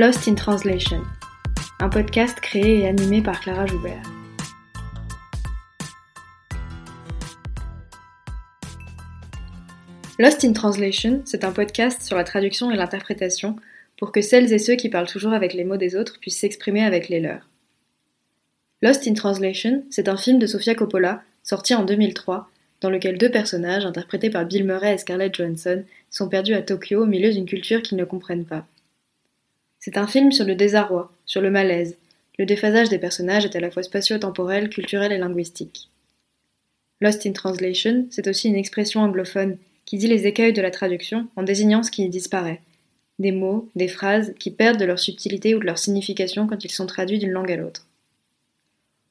Lost in Translation, un podcast créé et animé par Clara Joubert. Lost in Translation, c'est un podcast sur la traduction et l'interprétation pour que celles et ceux qui parlent toujours avec les mots des autres puissent s'exprimer avec les leurs. Lost in Translation, c'est un film de Sofia Coppola, sorti en 2003, dans lequel deux personnages, interprétés par Bill Murray et Scarlett Johansson, sont perdus à Tokyo au milieu d'une culture qu'ils ne comprennent pas. C'est un film sur le désarroi, sur le malaise. Le déphasage des personnages est à la fois spatio-temporel, culturel et linguistique. Lost in Translation, c'est aussi une expression anglophone qui dit les écueils de la traduction en désignant ce qui y disparaît. Des mots, des phrases qui perdent de leur subtilité ou de leur signification quand ils sont traduits d'une langue à l'autre.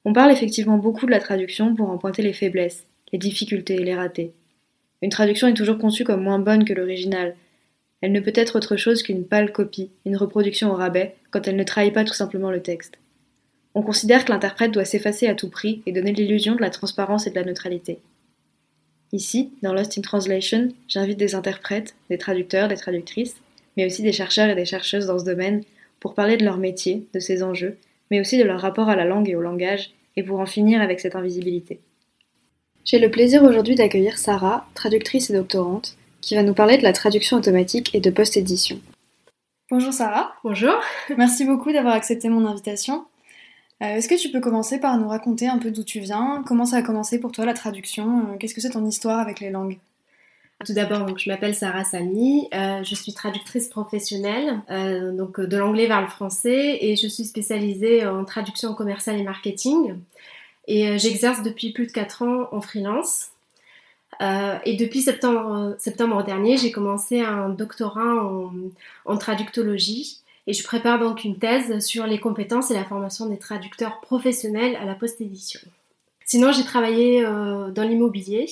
On parle effectivement beaucoup de la traduction pour en pointer les faiblesses, les difficultés et les ratés. Une traduction est toujours conçue comme moins bonne que l'original. Elle ne peut être autre chose qu'une pâle copie, une reproduction au rabais, quand elle ne trahit pas tout simplement le texte. On considère que l'interprète doit s'effacer à tout prix et donner l'illusion de la transparence et de la neutralité. Ici, dans Lost in Translation, j'invite des interprètes, des traducteurs, des traductrices, mais aussi des chercheurs et des chercheuses dans ce domaine pour parler de leur métier, de ses enjeux, mais aussi de leur rapport à la langue et au langage, et pour en finir avec cette invisibilité. J'ai le plaisir aujourd'hui d'accueillir Sarah, traductrice et doctorante, qui va nous parler de la traduction automatique et de post-édition. Bonjour Sarah. Bonjour. Merci beaucoup d'avoir accepté mon invitation. Euh, est-ce que tu peux commencer par nous raconter un peu d'où tu viens? Comment ça a commencé pour toi la traduction? Euh, Qu'est-ce que c'est ton histoire avec les langues? Tout d'abord, je m'appelle Sarah Samy, euh, je suis traductrice professionnelle, donc de l'anglais vers le français, et je suis spécialisée en traduction commerciale et marketing. Et j'exerce depuis plus de 4 ans en freelance. Et depuis septembre, septembre dernier, j'ai commencé un doctorat en, traductologie et je prépare donc une thèse sur les compétences et la formation des traducteurs professionnels à la post-édition. Sinon, j'ai travaillé euh, dans l'immobilier.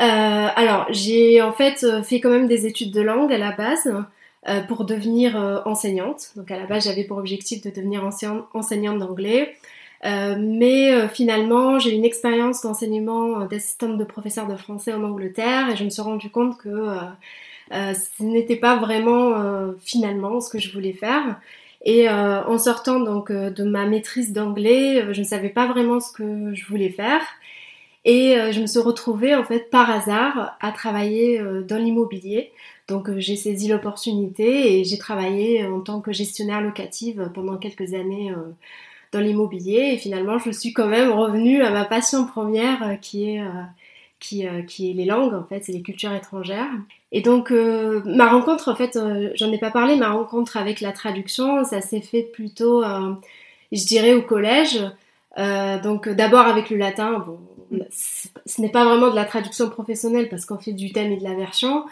Euh, alors, j'ai en fait fait quand même des études de langue à la base euh, pour devenir enseignante. Donc, à la base, j'avais pour objectif de devenir enseignante d'anglais. Mais finalement, j'ai une expérience d'enseignement d'assistante de professeur de français en Angleterre et je me suis rendu compte que euh, ce n'était pas vraiment euh, finalement ce que je voulais faire. Et euh, en sortant donc de ma maîtrise d'anglais, je ne savais pas vraiment ce que je voulais faire. Et je me suis retrouvée en fait par hasard à travailler dans l'immobilier. Donc j'ai saisi l'opportunité et j'ai travaillé en tant que gestionnaire locative pendant quelques années dans l'immobilier. Et finalement, je suis quand même revenue à ma passion première qui est qui, euh, qui est les langues, en fait, c'est les cultures étrangères. Et donc, euh, ma rencontre, en fait, euh, j'en ai pas parlé, ma rencontre avec la traduction, ça s'est fait plutôt, je dirais, au collège. donc, d'abord avec le latin, bon, ce n'est pas vraiment de la traduction professionnelle parce qu'on fait du thème et de la version.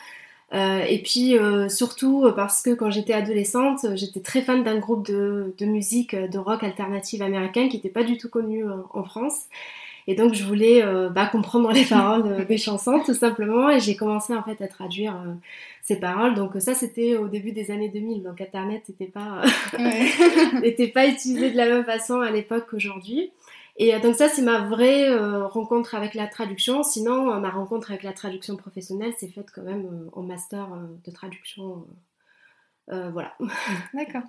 Et puis surtout parce que quand j'étais adolescente, j'étais très fan d'un groupe de, de, musique de rock alternative américain qui n'était pas du tout connu en France. Et donc je voulais euh, bah, comprendre les paroles euh, des chansons tout simplement et j'ai commencé en fait à traduire euh, ces paroles. Donc ça c'était au début des années 2000, donc Internet n'était pas, n'était pas utilisé de la même façon à l'époque qu'aujourd'hui. Et donc ça c'est ma vraie rencontre avec la traduction. Sinon ma rencontre avec la traduction professionnelle s'est faite quand même en master de traduction. voilà. D'accord.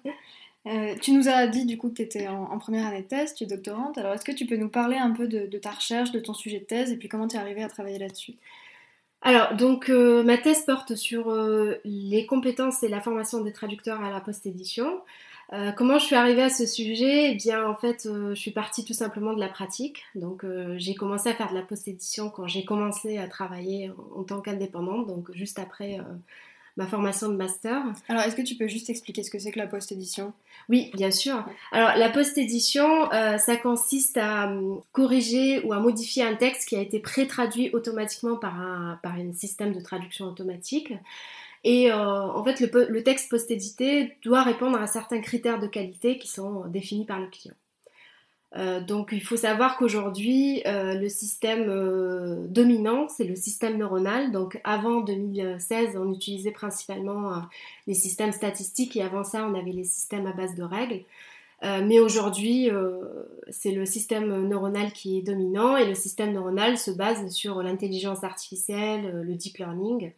Euh, tu nous as dit du coup que tu étais en, première année de thèse, tu es doctorante. Alors est-ce que tu peux nous parler un peu de, ta recherche, de ton sujet de thèse et puis comment tu es arrivée à travailler là-dessus? Alors donc euh, ma thèse porte sur euh, les compétences et la formation des traducteurs à la post-édition. Comment je suis arrivée à ce sujet? Eh bien en fait je suis partie tout simplement de la pratique. Donc j'ai commencé à faire de la post-édition quand j'ai commencé à travailler en, en tant qu'indépendante, donc juste après ma formation de master. Alors, est-ce que tu peux juste expliquer ce que c'est que la post-édition? Oui, bien sûr. Alors, la post-édition, euh, ça consiste à euh, corriger ou à modifier un texte qui a été pré-traduit automatiquement par un, par un système de traduction automatique. Et euh, en fait, le, texte post-édité doit répondre à certains critères de qualité qui sont définis par le client. Euh, donc il faut savoir qu'aujourd'hui, euh, le système euh, dominant, c'est le système neuronal. Donc avant 2016, on utilisait principalement les systèmes statistiques et avant ça, on avait les systèmes à base de règles. mais aujourd'hui, c'est le système neuronal qui est dominant et le système neuronal se base sur l'intelligence artificielle, le deep learning.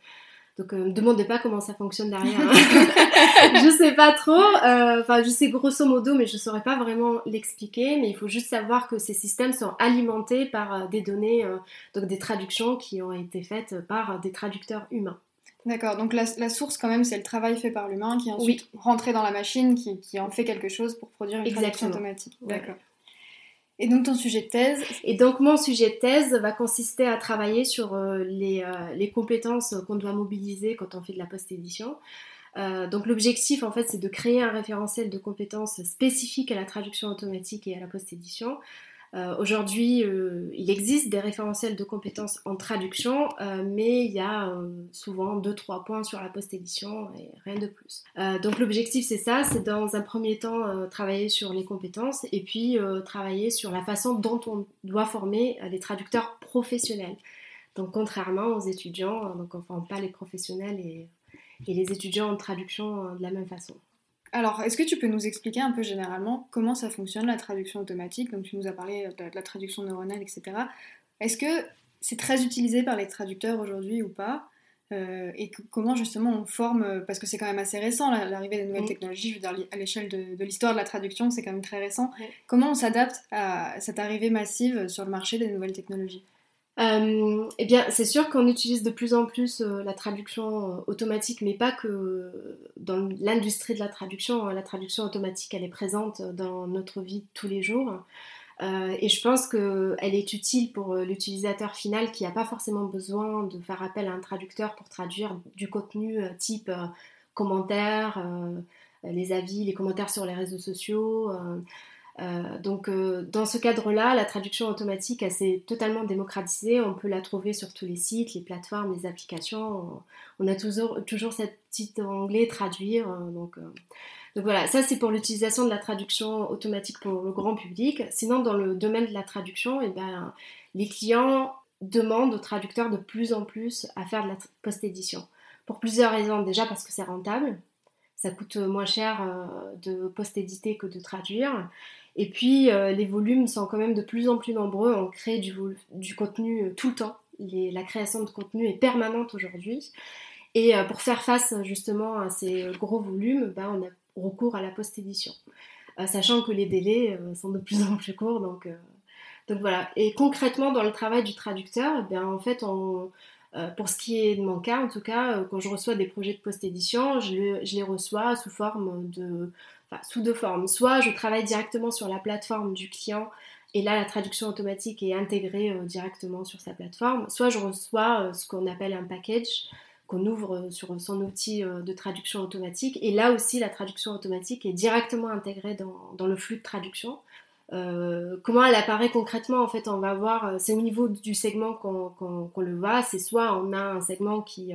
Donc, ne me demandez pas comment ça fonctionne derrière. Hein. je sais pas trop. Enfin, je sais grosso modo, mais je saurais pas vraiment l'expliquer. Mais il faut juste savoir que ces systèmes sont alimentés par des données, donc des traductions qui ont été faites par des traducteurs humains. D'accord, donc la, source quand même c'est le travail fait par l'humain qui est ensuite rentré dans la machine, qui, en fait quelque chose pour produire une traduction automatique. D'accord. Et donc ton sujet de thèse Et donc mon sujet de thèse va consister à travailler sur euh, les, euh, les, compétences qu'on doit mobiliser quand on fait de la post-édition. Euh, donc l'objectif en fait c'est de créer un référentiel de compétences spécifiques à la traduction automatique et à la post-édition euh, aujourd'hui, euh, il existe des référentiels de compétences en traduction, euh, mais il y a souvent 2-3 points sur la post-édition et rien de plus. donc l'objectif, c'est ça, c'est dans un premier temps travailler sur les compétences et puis travailler sur la façon dont on doit former les traducteurs professionnels. Donc contrairement aux étudiants, donc on ne forme pas les professionnels et les étudiants en traduction de la même façon. Alors, est-ce que tu peux nous expliquer un peu généralement comment ça fonctionne la traduction automatique? Donc, tu nous as parlé de la traduction neuronale, etc. Est-ce que c'est très utilisé par les traducteurs aujourd'hui ou pas? Euh, et comment justement on forme, parce que c'est quand même assez récent l'arrivée des nouvelles technologies, je veux dire à l'échelle de, l'histoire de la traduction, c'est quand même très récent. Comment on s'adapte à cette arrivée massive sur le marché des nouvelles technologies? Euh, eh bien, c'est sûr qu'on utilise de plus en plus euh, la traduction euh, automatique, mais pas que dans l'industrie de la traduction. Hein. La traduction automatique, elle est présente dans notre vie tous les jours. et je pense qu'elle est utile pour l'utilisateur final qui n'a pas forcément besoin de faire appel à un traducteur pour traduire du contenu type commentaires, les avis, les commentaires sur les réseaux sociaux. Euh, donc euh, dans ce cadre-là, la traduction automatique, elle s'est totalement démocratisée. On peut la trouver sur tous les sites, les plateformes, les applications. On a toujours, cette petite onglet traduire. Euh, donc, voilà, ça c'est pour l'utilisation de la traduction automatique pour le grand public. Sinon, dans le domaine de la traduction, eh ben, les clients demandent aux traducteurs de plus en plus à faire de la post-édition. Pour plusieurs raisons. Déjà parce que c'est rentable. Ça coûte moins cher de post-éditer que de traduire. Et puis, euh, les volumes sont quand même de plus en plus nombreux. On crée du, contenu euh, tout le temps. la création de contenu est permanente aujourd'hui. Et euh, pour faire face justement à ces gros volumes, ben, on a recours à la post-édition. sachant que les délais sont de plus en plus courts. Donc, voilà. Et concrètement, dans le travail du traducteur, ben, en fait, pour ce qui est de mon cas, en tout cas, quand je reçois des projets de post-édition, je, les reçois sous forme de sous deux formes. Soit je travaille directement sur la plateforme du client et là la traduction automatique est intégrée euh, directement sur sa plateforme. Soit je reçois euh, ce qu'on appelle un package qu'on ouvre euh, sur son outil de traduction automatique et là aussi la traduction automatique est directement intégrée dans, le flux de traduction. comment elle apparaît concrètement En fait, on va voir, c'est au niveau du segment qu'on le voit. C'est soit on a un segment qui,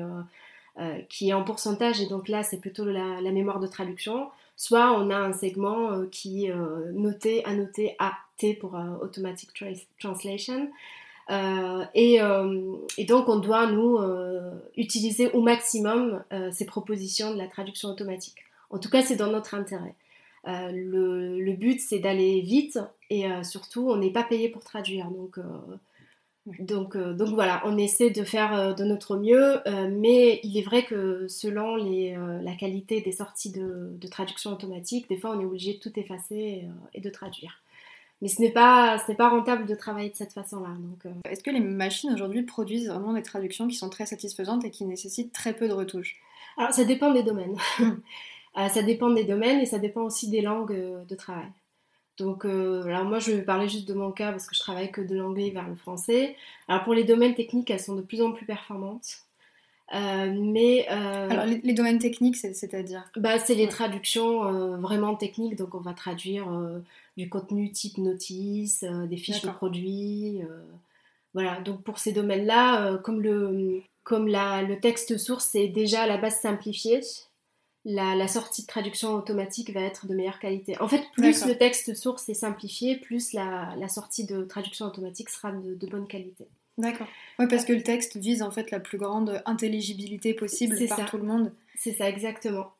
qui est en pourcentage et donc là c'est plutôt la, mémoire de traduction soit on a un segment euh, qui est euh, noté, annoté AT pour euh, Automatic Translation. Et, donc on doit nous utiliser au maximum ces propositions de la traduction automatique. En tout cas, c'est dans notre intérêt. le, le, but, c'est d'aller vite et surtout, on n'est pas payé pour traduire. Donc, donc, euh, donc voilà, on essaie de faire euh, de notre mieux, euh, mais il est vrai que selon les, la qualité des sorties de, traduction automatique, des fois on est obligé de tout effacer et de traduire. Mais ce n'est pas, pas rentable de travailler de cette façon-là. Est-ce que les machines aujourd'hui produisent vraiment des traductions qui sont très satisfaisantes et qui nécessitent très peu de retouches? Alors ça dépend des domaines. ça dépend des domaines et ça dépend aussi des langues de travail. Donc, euh, alors moi, je vais parler juste de mon cas parce que je travaille que de l'anglais vers le français. Alors, pour les domaines techniques, elles sont de plus en plus performantes. Euh, mais euh, alors les, domaines techniques c'est-à-dire bah, c'est les traductions vraiment techniques donc on va traduire du contenu type notice des fiches de produits voilà donc pour ces domaines là comme le comme la, le texte source est déjà à la base simplifié la, sortie de traduction automatique va être de meilleure qualité. En fait, plus le texte source est simplifié, plus la, sortie de traduction automatique sera de, bonne qualité. D'accord. Oui, parce que le texte vise en fait la plus grande intelligibilité possible par tout le monde. C'est ça, exactement.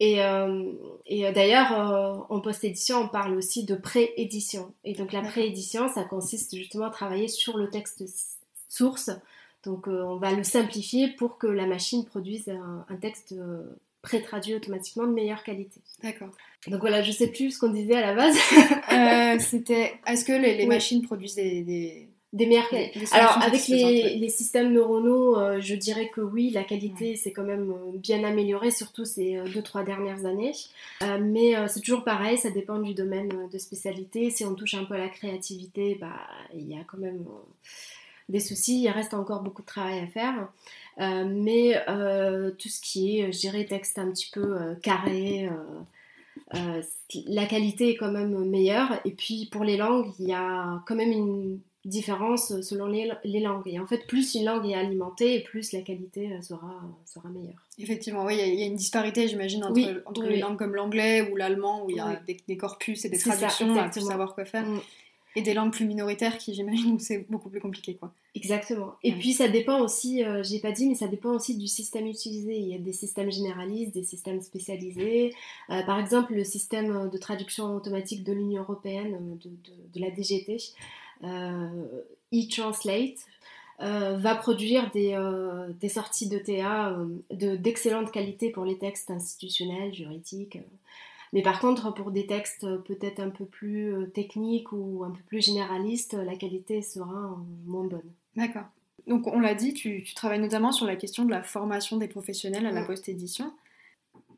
Et, euh, euh, d'ailleurs, euh, en post-édition, on parle aussi de pré-édition. Et donc la pré-édition, ça consiste justement à travailler sur le texte source Donc on va le simplifier pour que la machine produise un, texte pré-traduit automatiquement de meilleure qualité. D'accord. Donc voilà, je sais plus ce qu'on disait à la base. C'était, est-ce que les, machines produisent des des meilleures qualités. Alors avec les, systèmes neuronaux, euh, je dirais que oui, la qualité s'est quand même euh, bien améliorée, surtout ces euh, deux trois dernières années. mais c'est toujours pareil, ça dépend du domaine de spécialité. Si on touche un peu à la créativité, bah il y a quand même des soucis. Il reste encore beaucoup de travail à faire. Mais tout ce qui est, je dirais, texte un petit peu carré. la qualité est quand même meilleure. Et puis pour les langues, il y a quand même une différence selon les, langues. Et en fait, plus une langue est alimentée, plus la qualité euh, sera, sera meilleure. Effectivement, oui, il y, a une disparité, j'imagine, entre, entre les langues comme l'anglais ou l'allemand, où il y a des, corpus et des traductions à savoir quoi faire. Et des langues plus minoritaires qui, j'imagine, c'est beaucoup plus compliqué. quoi. Exactement. Et puis, ça dépend aussi, euh, j'ai pas dit, mais ça dépend aussi du système utilisé. Il y a des systèmes généralistes, des systèmes spécialisés. Euh, par exemple, le système de traduction automatique de l'Union européenne, de, de, la DGT, euh, e-translate, euh, va produire des, euh, des sorties de TA d'excellente qualité pour les textes institutionnels, juridiques. Mais par contre, pour des textes peut-être un peu plus techniques ou un peu plus généralistes, la qualité sera moins bonne. D'accord. Donc on l'a dit, tu, tu, travailles notamment sur la question de la formation des professionnels à la post-édition.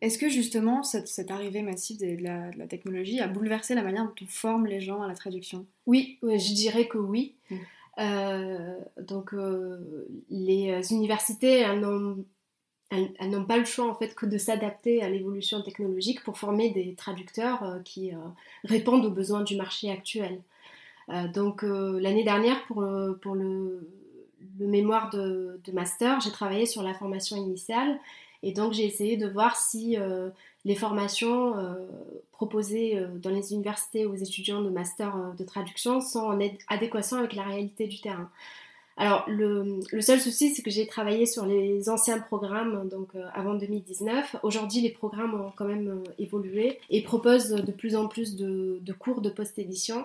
Est-ce que justement cette, arrivée massive de, la, technologie a bouleversé la manière dont on forme les gens à la traduction? Oui, je dirais que oui. Mm. Euh, donc euh, les universités elles n'ont pas le choix en fait que de s'adapter à l'évolution technologique pour former des traducteurs euh, qui répondent aux besoins du marché actuel. donc l'année dernière pour, le, mémoire de, de master, j'ai travaillé sur la formation initiale et donc j'ai essayé de voir si euh, les formations euh, proposées euh, dans les universités aux étudiants de master de traduction sont en adéquation avec la réalité du terrain. Alors le, seul souci, c'est que j'ai travaillé sur les anciens programmes, donc avant 2019. Aujourd'hui, les programmes ont quand même évolué et proposent de plus en plus de, cours de post-édition,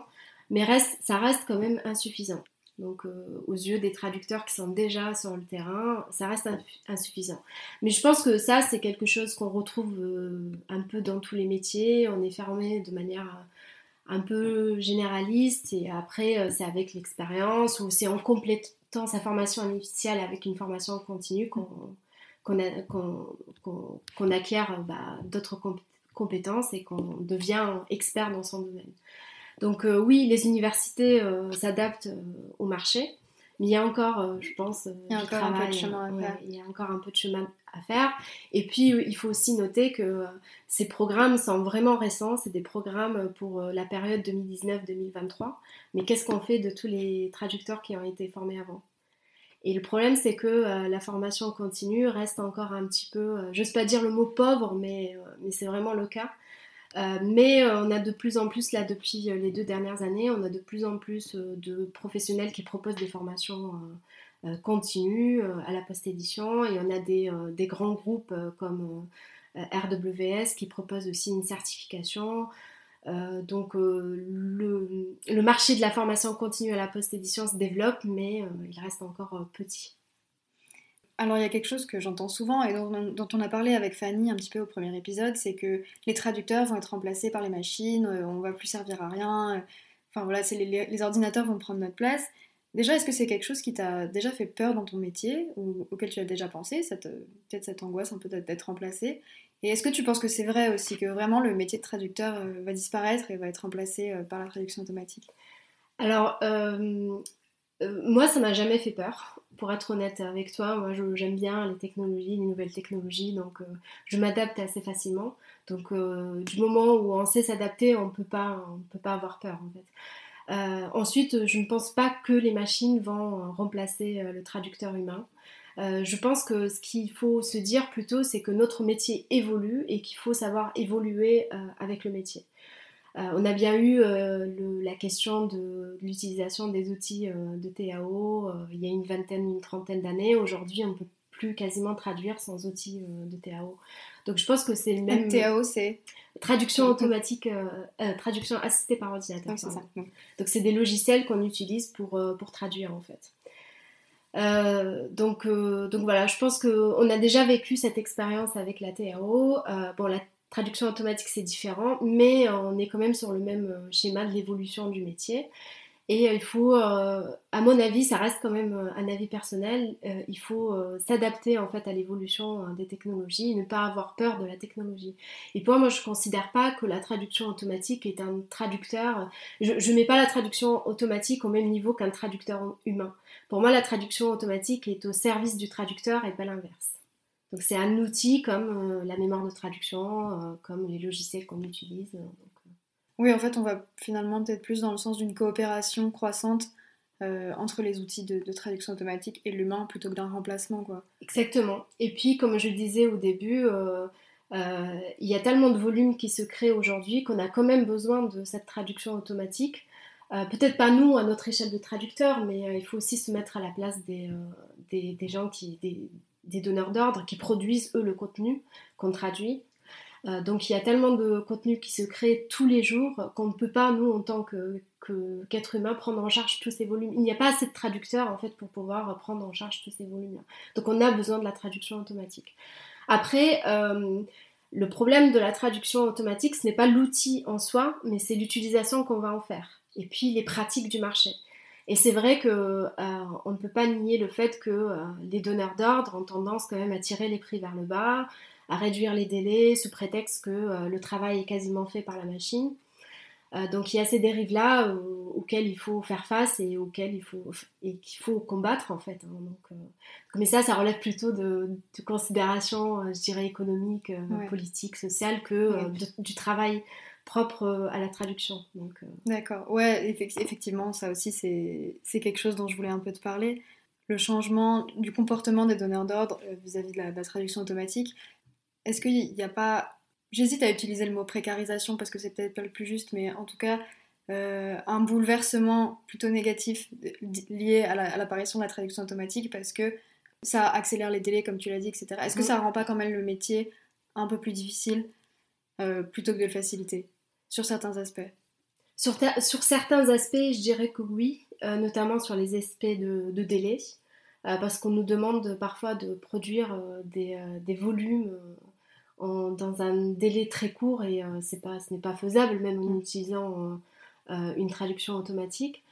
mais reste, ça reste quand même insuffisant. Donc euh, aux yeux des traducteurs qui sont déjà sur le terrain, ça reste insuffisant. Mais je pense que ça, c'est quelque chose qu'on retrouve euh, un peu dans tous les métiers. On est fermé de manière euh, un peu généraliste et après, c'est avec l'expérience ou c'est en complétant sa formation initiale avec une formation continue qu'on acquiert bah, d'autres compétences et qu'on devient expert dans son domaine. Donc euh, oui, les universités euh, s'adaptent euh, au marché, mais il y a encore, je pense, il y a encore un peu de chemin à faire. il y a encore un peu de chemin faire. Et puis il faut aussi noter que ces programmes sont vraiment récents, c'est des programmes pour la période 2019-2023. Mais qu'est-ce qu'on fait de tous les traducteurs qui ont été formés avant? Et le problème, c'est que la formation continue reste encore un petit peu, je n'ose pas dire le mot pauvre, mais, c'est vraiment le cas. Euh, mais euh, on a de plus en plus, là, depuis euh, les deux dernières années, on a de plus en plus de professionnels qui proposent des formations continues à la post-édition et on a des, des grands groupes comme RWS qui proposent aussi une certification. donc le, marché de la formation continue à la post-édition se développe, mais il reste encore petit. Alors il y a quelque chose que j'entends souvent et dont, on a parlé avec Fanny un petit peu au premier épisode, c'est que les traducteurs vont être remplacés par les machines, euh, on va plus servir à rien, euh, enfin voilà, les, ordinateurs vont prendre notre place. Déjà, est-ce que c'est quelque chose qui t'a déjà fait peur dans ton métier ou auquel tu as déjà pensé, peut-être cette angoisse un peu d'être remplacé? Et est-ce que tu penses que c'est vrai aussi que vraiment le métier de traducteur euh, va disparaître et va être remplacé par la traduction automatique? Alors, moi, ça m'a jamais fait peur pour être honnête avec toi, moi j'aime bien les technologies, les nouvelles technologies, donc euh, je m'adapte assez facilement. Donc euh, du moment où on sait s'adapter, on peut pas, on peut pas avoir peur en fait. Euh, ensuite, je ne pense pas que les machines vont remplacer le traducteur humain. je pense que ce qu'il faut se dire plutôt, c'est que notre métier évolue et qu'il faut savoir évoluer avec le métier. Euh, on a bien eu euh, la question de, l'utilisation des outils euh, de TAO il y a une vingtaine, une trentaine d'années. Aujourd'hui, on ne peut plus quasiment traduire sans outils de TAO. Donc je pense que c'est le même. TAO, c'est Traduction automatique, traduction assistée par ordinateur. Donc c'est des logiciels qu'on utilise pour, pour traduire en fait. donc, donc voilà, je pense qu'on a déjà vécu cette expérience avec la TRO. bon, la traduction automatique c'est différent, mais on est quand même sur le même schéma de l'évolution du métier. Et euh, il faut, euh, à mon avis, ça reste quand même euh, un avis personnel, il faut s'adapter en fait à l'évolution des technologies ne pas avoir peur de la technologie. Et pour moi, je ne considère pas que la traduction automatique est un traducteur. Je ne mets pas la traduction automatique au même niveau qu'un traducteur humain. Pour moi, la traduction automatique est au service du traducteur et pas l'inverse. Donc c'est un outil comme la mémoire de traduction, comme les logiciels qu'on utilise. Oui, en fait, on va finalement peut-être plus dans le sens d'une coopération croissante euh, entre les outils de, traduction automatique et l'humain plutôt que d'un remplacement, quoi. Exactement. Et puis, comme je le disais au début, euh, euh, il y a tellement de volume qui se crée aujourd'hui qu'on a quand même besoin de cette traduction automatique. peut-être pas nous à notre échelle de traducteur, mais il faut aussi se mettre à la place des, gens qui, des, des donneurs d'ordre qui produisent eux le contenu qu'on traduit. Euh, donc il y a tellement de contenu qui se crée tous les jours qu'on ne peut pas, nous, en tant qu'être humain, prendre en charge tous ces volumes. Il n'y a pas assez de traducteurs, en fait, pour pouvoir prendre en charge tous ces volumes-là. Donc on a besoin de la traduction automatique. Après, euh, le problème de la traduction automatique, ce n'est pas l'outil en soi, mais c'est l'utilisation qu'on va en faire. Et puis les pratiques du marché. Et c'est vrai qu'on euh, ne peut pas nier le fait que les donneurs d'ordre ont tendance quand même à tirer les prix vers le bas, à réduire les délais sous prétexte que euh, le travail est quasiment fait par la machine. Euh, donc il y a ces dérives-là auxquelles il faut faire face et auxquelles il faut et qu'il faut combattre en fait. Hein. donc, euh, mais ça, ça relève plutôt de, de considérations, je dirais économiques, politiques, sociales que du travail propre à la traduction. D'accord. Ouais, effectivement, ça aussi c'est quelque chose dont je voulais un peu te parler. Le changement du comportement des donneurs d'ordre vis-à-vis de la traduction automatique est-ce qu'il n'y a pas. J'hésite à utiliser le mot précarisation parce que c'est peut-être pas le plus juste, mais en tout cas, euh, un bouleversement plutôt négatif lié à l'apparition de la traduction automatique parce que ça accélère les délais, comme tu l'as dit, etc. Est-ce que ça rend pas quand même le métier un peu plus difficile euh, plutôt que de le faciliter sur certains aspects? Sur, sur, certains aspects, je dirais que oui, euh, notamment sur les aspects de, délai, parce qu'on nous demande parfois de produire des, des volumes dans un délai très court et euh, c'est pas, ce n'est pas faisable même en mm. utilisant euh, euh, une traduction automatique.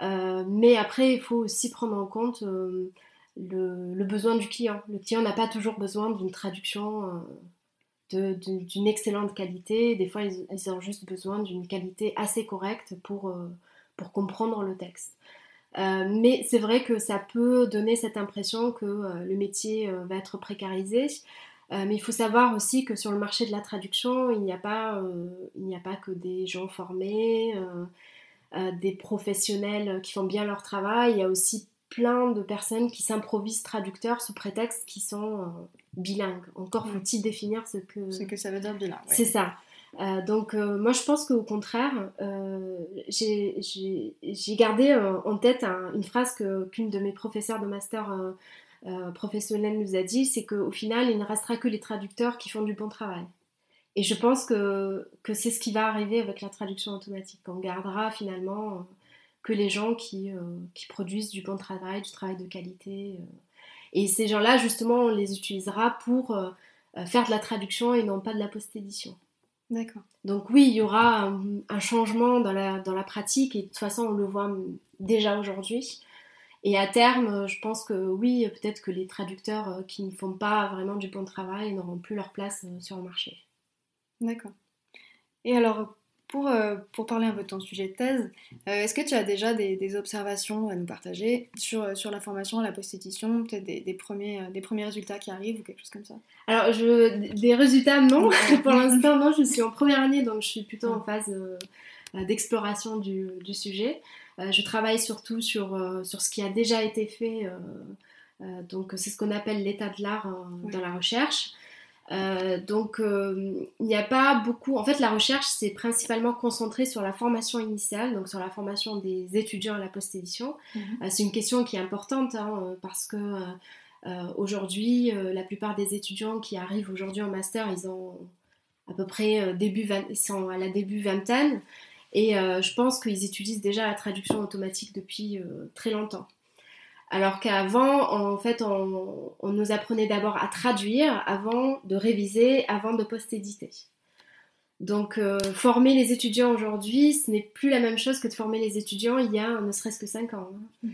mais après, il faut aussi prendre en compte le, le, besoin du client. Le client n'a pas toujours besoin d'une traduction d'une excellente qualité. Des fois, ils, ils ont juste besoin d'une qualité assez correcte pour, pour comprendre le texte. mais c'est vrai que ça peut donner cette impression que le métier va être précarisé. Euh, mais il faut savoir aussi que sur le marché de la traduction, il n'y a pas, euh, il n'y a pas que des gens formés, euh, des professionnels qui font bien leur travail. Il y a aussi plein de personnes qui s'improvisent traducteurs sous prétexte qu'ils sont bilingues. Encore faut-il définir ce que... Ce que ça veut dire bilingue. C'est ça. donc moi je pense qu'au contraire, j'ai gardé en tête une phrase qu'une de mes professeurs de master euh, professionnel nous a dit, c'est qu'au final, il ne restera que les traducteurs qui font du bon travail. Et je pense que, que c'est ce qui va arriver avec la traduction automatique. On gardera finalement euh, que les gens qui, euh, qui, produisent du bon travail, du travail de qualité. Et ces gens-là, justement, on les utilisera pour faire de la traduction et non pas de la post-édition. D'accord. Donc oui, il y aura un, un, changement dans la, dans la pratique et de toute façon, on le voit déjà aujourd'hui. Et à terme, euh, je pense que oui, peut-être que les traducteurs euh, qui ne font pas vraiment du bon travail n'auront plus leur place euh, sur le marché. D'accord. Et alors, pour, pour parler un peu de ton sujet de thèse, est-ce que tu as déjà des, observations à nous partager sur, sur la formation à la post-édition, peut-être des, des, premiers, des premiers résultats qui arrivent ou quelque chose comme ça? Alors, je, des résultats, non. pour l'instant, non. Je suis en première année, donc je suis plutôt en phase d'exploration du, du, sujet. Euh, je travaille surtout sur, euh, sur ce qui a déjà été fait. Euh, donc c'est ce qu'on appelle l'état de l'art dans la recherche. donc il n'y a pas beaucoup. En fait, la recherche c'est principalement concentré sur la formation initiale, donc sur la formation des étudiants à la post-édition. Mhm. c'est une question qui est importante hein, parce que aujourd'hui, la plupart des étudiants qui arrivent aujourd'hui en master, ils ont à peu près début ils sont à la début vingtaine. Et euh, je pense qu'ils utilisent déjà la traduction automatique depuis euh, très longtemps. Alors qu'avant, en fait, on, nous apprenait d'abord à traduire avant de réviser, avant de post-éditer. Donc, euh, former les étudiants aujourd'hui, ce n'est plus la même chose que de former les étudiants il y a ne serait-ce que 5 ans. hein.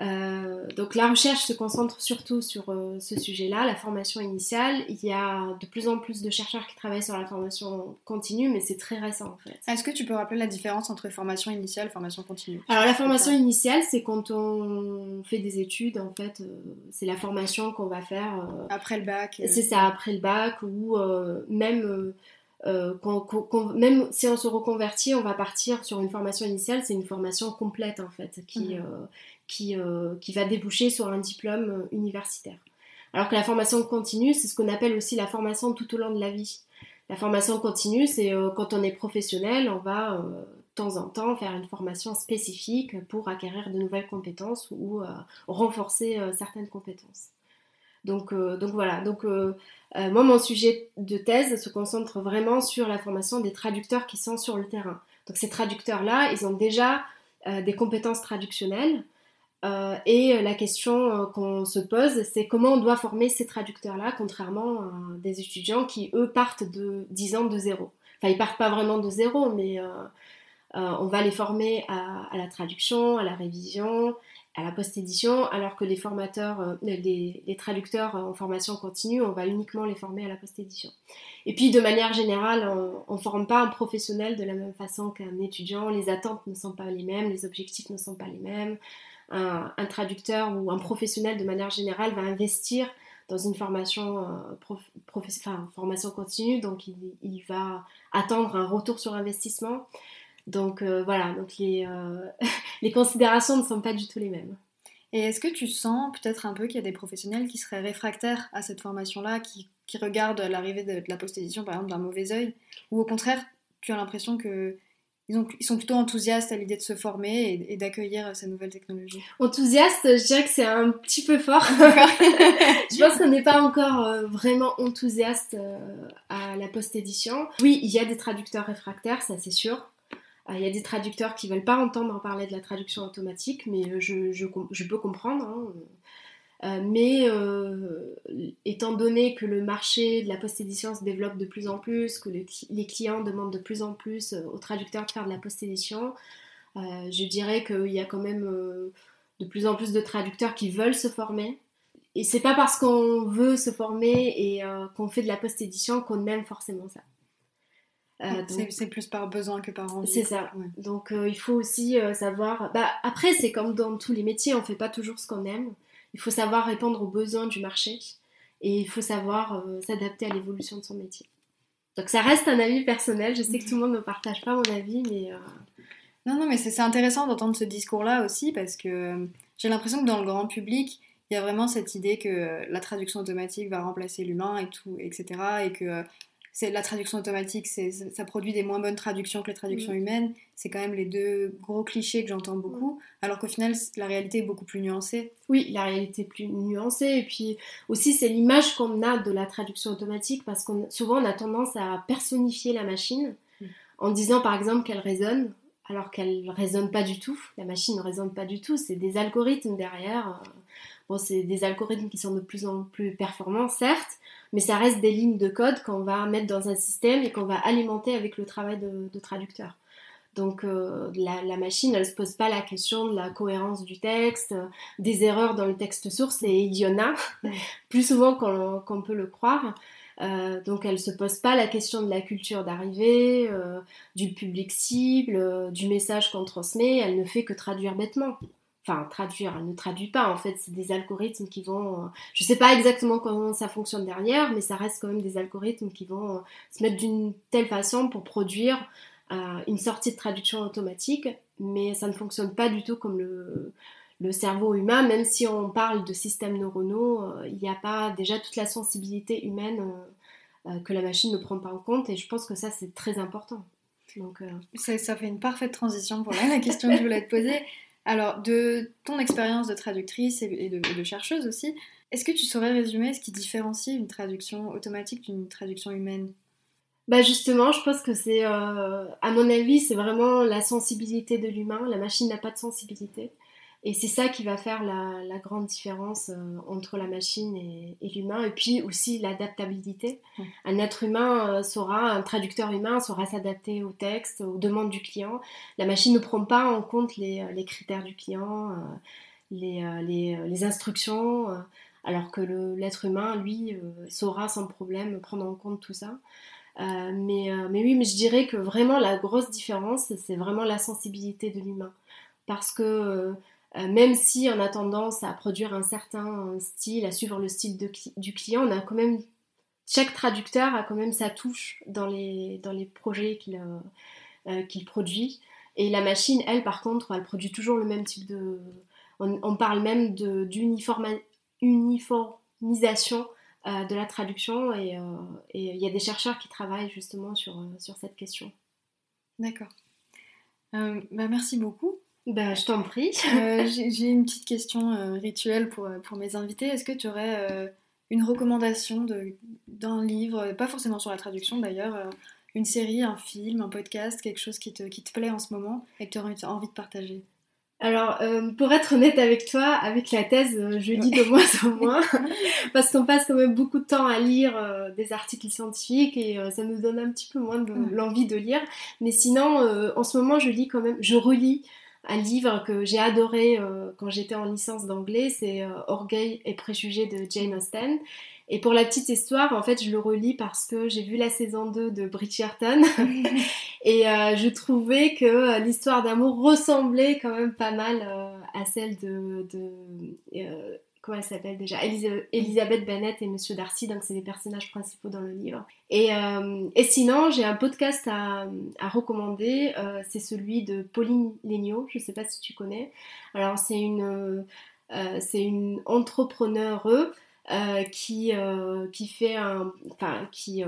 Euh, donc, la recherche se concentre surtout sur euh, ce sujet-là, la formation initiale. Il y a de plus en plus de chercheurs qui travaillent sur la formation continue, mais c'est très récent en fait. Est-ce que tu peux rappeler la différence entre formation initiale et formation continue? Alors la formation initiale, c'est quand on fait des études, en fait, euh, c'est la formation qu'on va faire. Après le bac c'est ça, après le bac, ou euh, même, euh, même si on se reconvertit, on va partir sur une formation initiale, c'est une formation complète en fait, qui, Mhm. euh, qui, euh, qui va déboucher sur un diplôme euh, universitaire. Alors que la formation continue, c'est ce qu'on appelle aussi la formation tout au long de la vie. La formation continue, c'est euh, quand on est professionnel, on va de temps en temps faire une formation spécifique pour acquérir de nouvelles compétences ou renforcer certaines compétences. Donc, donc voilà, donc moi mon sujet de thèse se concentre vraiment sur la formation des traducteurs qui sont sur le terrain. Donc ces traducteurs-là, ils ont déjà des compétences traductionnelles. Euh, et euh, la question euh, qu'on se pose, c'est comment on doit former ces traducteurs-là, contrairement à des étudiants qui, eux, partent de 10 ans de zéro. Enfin, ils partent pas vraiment de zéro, mais on va les former à, la traduction, à la révision, à la post-édition, alors que les formateurs, les, les traducteurs en formation continue, on va uniquement les former à la post-édition. Et puis, de manière générale, on ne forme pas un professionnel de la même façon qu'un étudiant. Les attentes ne sont pas les mêmes, les objectifs ne sont pas les mêmes un, traducteur ou un professionnel de manière générale va investir dans une formation, euh, prof, formation continue, donc il, va attendre un retour sur investissement. Donc euh, voilà, donc les, euh, les considérations ne sont pas du tout les mêmes. Et est-ce que tu sens peut-être un peu qu'il y a des professionnels qui seraient réfractaires à cette formation-là, qui, qui regardent l'arrivée de, de la post-édition par exemple d'un mauvais œil? Ou au contraire, tu as l'impression que ils, ont, ils sont plutôt enthousiastes à l'idée de se former et, et d'accueillir ces nouvelles technologies Enthousiaste, je dirais que c'est un petit peu fort. je pense qu'on n'est pas encore euh, vraiment enthousiaste euh, à la post-édition. Oui, il y a des traducteurs réfractaires, ça c'est sûr. Euh, Il y a des traducteurs qui veulent pas entendre parler de la traduction automatique, mais euh, je, je, com- je peux comprendre. hein. Euh, mais euh, étant donné que le marché de la post-édition se développe de plus en plus, que le les clients demandent de plus en plus euh, aux traducteurs de faire de la post-édition, euh, je dirais qu'il y a quand même de plus en plus de traducteurs qui veulent se former. Et c'est pas parce qu'on veut se former et qu'on fait de la post-édition qu'on aime forcément ça. Euh, C'est c'est plus par besoin que par envie. c'est ça. Ouais. Donc euh, il faut aussi euh, savoir. Bah, après, c'est comme dans tous les métiers, on fait pas toujours ce qu'on aime. Il faut savoir répondre aux besoins du marché et il faut savoir euh, s'adapter à l'évolution de son métier. Donc ça reste un avis personnel. Je sais que tout le monde ne partage pas mon avis, mais euh, Non, non, mais c'est intéressant d'entendre ce discours-là aussi parce que euh, j'ai l'impression que dans le grand public, il y a vraiment cette idée que la traduction automatique va remplacer l'humain et tout, etc. Et que c'est la traduction automatique, c'est ça produit des moins bonnes traductions que les traductions Mm. humaines. C'est quand même les deux gros clichés que j'entends beaucoup, alors qu'au final, la réalité est beaucoup plus nuancée. oui, la réalité est plus nuancée. Et puis aussi, c'est l'image qu'on a de la traduction automatique parce qu'on souvent on a tendance à personnifier la machine Mm. en disant par exemple qu'elle résonne. Alors qu'elle résonne pas du tout, la machine ne résonne pas du tout, c'est des algorithmes derrière. euh, Bon, c'est des algorithmes qui sont de plus en plus performants, certes, mais ça reste des lignes de code qu'on va mettre dans un système et qu'on va alimenter avec le travail de, de traducteur. Donc euh, la, la machine, elle ne se pose pas la question de la cohérence du texte, euh, des erreurs dans le texte source, et il y en a, plus souvent qu'on peut le croire. Euh, donc elle se pose pas la question de la culture d'arrivée, euh, du public cible, du message qu'on transmet, elle ne fait que traduire bêtement enfin traduire, elle ne traduit pas en fait, c'est des algorithmes qui vont, euh, je sais pas exactement comment ça fonctionne derrière, mais ça reste quand même des algorithmes qui vont euh, se mettre d'une telle façon pour produire euh, une sortie de traduction automatique, mais ça ne fonctionne pas du tout comme le, le cerveau humain, même si on parle de systèmes neuronaux, il n'y a pas déjà toute la sensibilité humaine que la machine ne prend pas en compte, et je pense que ça c'est très important. Donc, Ça, ça fait une parfaite transition pour la question que je voulais te poser. Alors, de ton expérience de traductrice et de, chercheuse aussi, est-ce que tu saurais résumer ce qui différencie une traduction automatique d'une traduction humaine? Bah justement, je pense que c'est, euh, à mon avis, c'est vraiment la sensibilité de l'humain. La machine n'a pas de sensibilité. Et c'est ça qui va faire la, grande différence euh, entre la machine et, l'humain. Et puis aussi l'adaptabilité. Un être humain euh, saura, un traducteur humain saura s'adapter au texte, aux demandes du client. La machine ne prend pas en compte les, euh, critères du client, les, les, instructions, alors que l'être humain, lui, saura sans problème prendre en compte tout ça. mais, mais oui, mais je dirais que vraiment la grosse différence, c'est vraiment la sensibilité de l'humain. Parce que euh, même si on a tendance à produire un certain style, à suivre le style du client, on a quand même chaque traducteur a quand même sa touche dans les, dans les projets qu'il euh, euh, produit. Et la machine, elle, par contre, elle produit toujours le même type de... On, parle même d'uniformisation de la traduction et il y a des chercheurs qui travaillent justement sur, sur cette question. D'accord. bah merci beaucoup. Bah, je t'en prie. Euh, j'ai une petite question euh, rituelle pour, euh, pour mes invités. Est-ce que tu aurais une recommandation d'un livre, pas forcément sur la traduction d'ailleurs, une série, un film, un podcast, quelque chose qui te, qui te plaît en ce moment et que tu aurais envie de partager? Alors, pour être honnête avec toi, avec la thèse, je lis de moins en moins, parce qu'on passe quand même beaucoup de temps à lire des articles scientifiques et ça nous donne un petit peu moins de l'envie de lire. Mais sinon, en ce moment, je lis quand même, je relis un livre que j'ai adoré euh, quand j'étais en licence d'anglais, c'est euh, Orgueil et préjugés de Jane Austen. Et pour la petite histoire, en fait, je le relis parce que j'ai vu la saison 2 de Bridgerton et euh, je trouvais que l'histoire d'amour ressemblait quand même pas mal à celle de, de comment elle s'appelle déjà Elisabeth Bennet et Monsieur Darcy, donc c'est les personnages principaux dans le livre. Et, euh, sinon, j'ai un podcast à, recommander, euh, c'est celui de Pauline Legnaud, je ne sais pas si tu connais. Alors c'est une, euh, c'est une entrepreneure qui, qui, fait un, enfin, qui,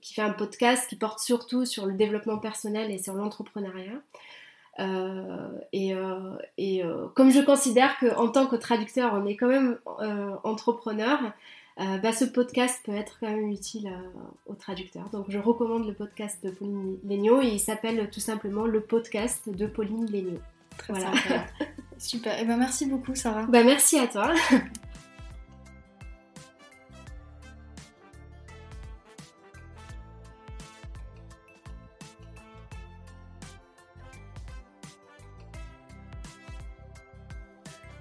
qui fait un podcast qui porte surtout sur le développement personnel et sur l'entrepreneuriat. Euh, et, euh, et euh, comme je considère qu'en tant que traducteur, on est quand même entrepreneur, bah, ce podcast peut être quand même utile aux traducteurs. Donc je recommande le podcast de Pauline Legnaud et il s'appelle tout simplement le podcast de Pauline Legnaud. Très voilà. Super. Et eh ben merci beaucoup Sarah. Bah merci à toi.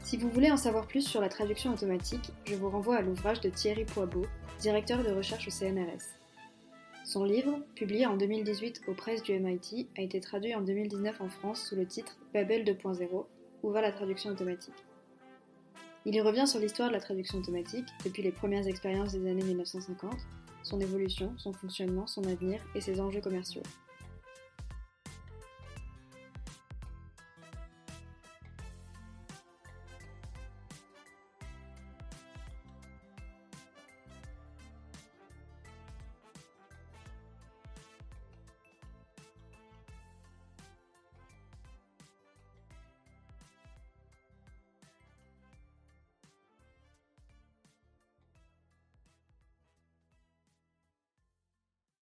Si vous voulez en savoir plus sur la traduction automatique, je vous renvoie à l'ouvrage de Thierry Poibeau, directeur de recherche au CNRS. Son livre, publié en 2018 aux presses du MIT, a été traduit en 2019 en France sous le titre Babel 2.0, où va la traduction automatique? Il y revient sur l'histoire de la traduction automatique, depuis les premières expériences des années 1950, son évolution, son fonctionnement, son avenir et ses enjeux commerciaux.